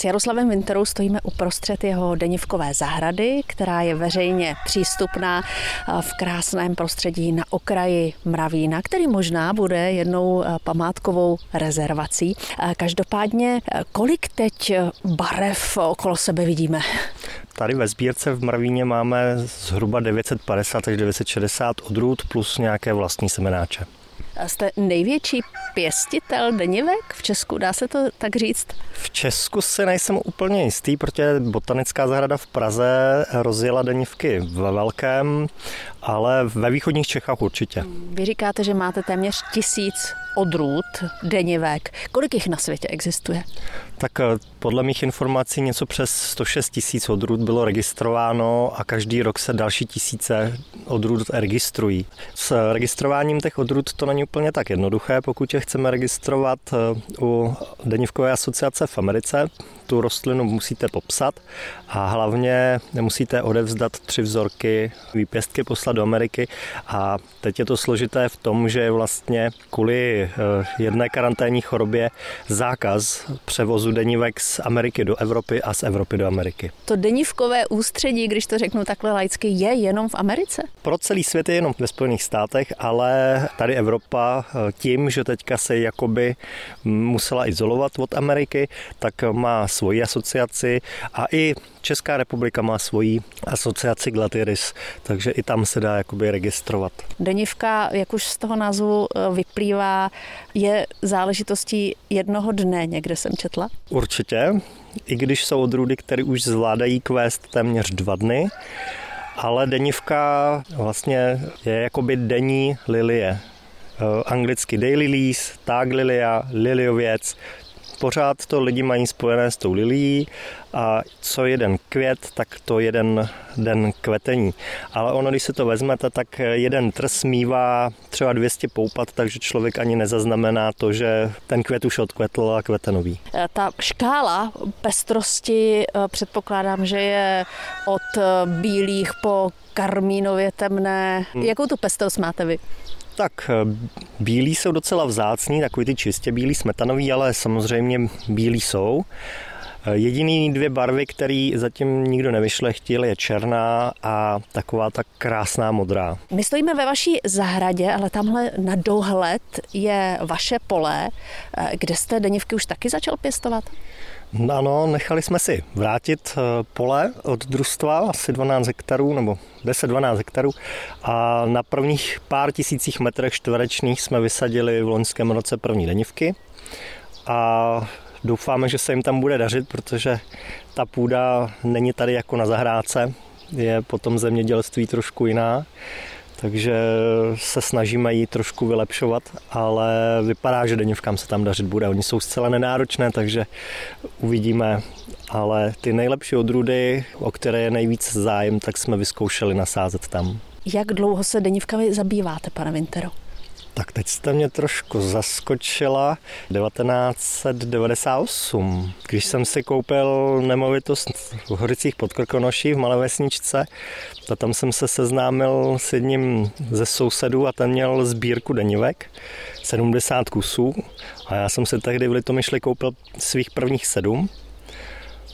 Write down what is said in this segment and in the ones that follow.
S Jaroslavem Winterou stojíme uprostřed jeho denivkové zahrady, která je veřejně přístupná v krásném prostředí na okraji Mravína, který možná bude jednou památkovou rezervací. Každopádně, kolik teď barev okolo sebe vidíme? Tady ve sbírce v Mravíně máme zhruba 950 až 960 odrůd plus nějaké vlastní semenáče. Jste největší pěstitel denivek v Česku, dá se to tak říct? V Česku si nejsem úplně jistý, protože botanická zahrada v Praze rozjela denivky ve velkém, ale ve východních Čechách určitě. Vy říkáte, že máte téměř tisíc odrůd denivek. Kolik jich na světě existuje? Tak eh, podle mých informací něco přes 106 tisíc odrůd bylo registrováno a každý rok se další tisíce odrůd registrují. S registrováním těch odrůd to není úplně tak jednoduché, pokud je chceme registrovat eh, u Denivkové asociace v Americe. Tu rostlinu musíte popsat a hlavně musíte odevzdat tři vzorky výpěstky poslat do Ameriky a teď je to složité v tom, že je vlastně kvůli eh, jedné karanténní chorobě zákaz převozu denivek z Ameriky do Evropy a z Evropy do Ameriky. To denivkové ústředí, když to řeknu takhle laicky, je jenom v Americe? Pro celý svět je jenom ve Spojených státech, ale tady Evropa eh, tím, že teďka se jakoby musela izolovat od Ameriky, tak má svoji asociaci a i Česká republika má svoji asociaci Glatiris, takže i tam se dá jakoby registrovat. Denivka, jak už z toho názvu eh, vyplývá, je záležitostí jednoho dne, někde jsem četla? Určitě, i když jsou odrůdy, které už zvládají kvést téměř dva dny, ale denivka vlastně je jakoby denní lilie. Eh, anglicky daily lease, tag lilia, liliověc, pořád to lidi mají spojené s tou lilií a co jeden květ, tak to jeden den kvetení. Ale ono, když se to vezmete, tak jeden trs mývá třeba 200 poupat, takže člověk ani nezaznamená to, že ten květ už odkvetl a kvete nový. Eh, ta škála pestrosti eh, předpokládám, že je od eh, bílých po karmínově temné. Hmm. Jakou tu pestrost máte vy? Tak bílí jsou docela vzácní, takový ty čistě bílí smetanový, ale samozřejmě bílí jsou. Jediný dvě barvy, které zatím nikdo nevyšlechtil, je černá a taková ta krásná modrá. My stojíme ve vaší zahradě, ale tamhle na dohled je vaše pole, kde jste denivky už taky začal pěstovat? Ano, nechali jsme si vrátit eh, pole od družstva, asi 12 hektarů nebo 10-12 hektarů. A na prvních pár tisících metrech čtverečných jsme vysadili v loňském roce první denivky. A doufáme, že se jim tam bude dařit, protože ta půda není tady jako na zahrádce, je potom zemědělství trošku jiná takže se snažíme ji trošku vylepšovat, ale vypadá, že denivkám se tam dařit bude. Oni jsou zcela nenáročné, takže uvidíme, ale ty nejlepší odrůdy, o které je nejvíc zájem, tak jsme vyzkoušeli nasázet tam. Jak dlouho se denivkami zabýváte, pane Vintero? Tak teď jste mě trošku zaskočila. 1998, když jsem si koupil nemovitost v Horicích pod Krkonoší v Malé vesničce, a tam jsem se seznámil s jedním ze sousedů a ten měl sbírku denivek, 70 kusů. A já jsem si tehdy v Litomyšli koupil svých prvních sedm.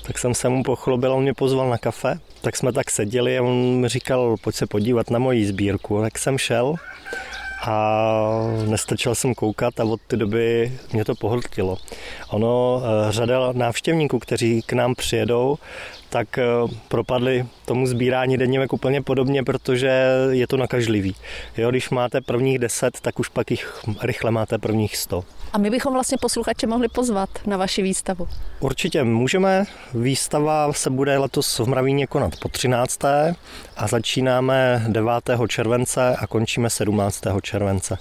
Tak jsem se mu pochlubil, on mě pozval na kafe, tak jsme tak seděli a on mi říkal, pojď se podívat na moji sbírku. Tak jsem šel a nestačil jsem koukat a od té doby mě to pohltilo. Ono, eh, řada návštěvníků, kteří k nám přijedou, tak eh, propadli tomu sbírání denněmek úplně podobně, protože je to nakažlivý. Jo, když máte prvních deset, tak už pak jich rychle máte prvních sto. A my bychom vlastně posluchače mohli pozvat na vaši výstavu. Určitě můžeme. Výstava se bude letos v Mravíně konat po 13. a začínáme 9. července a končíme 17. července.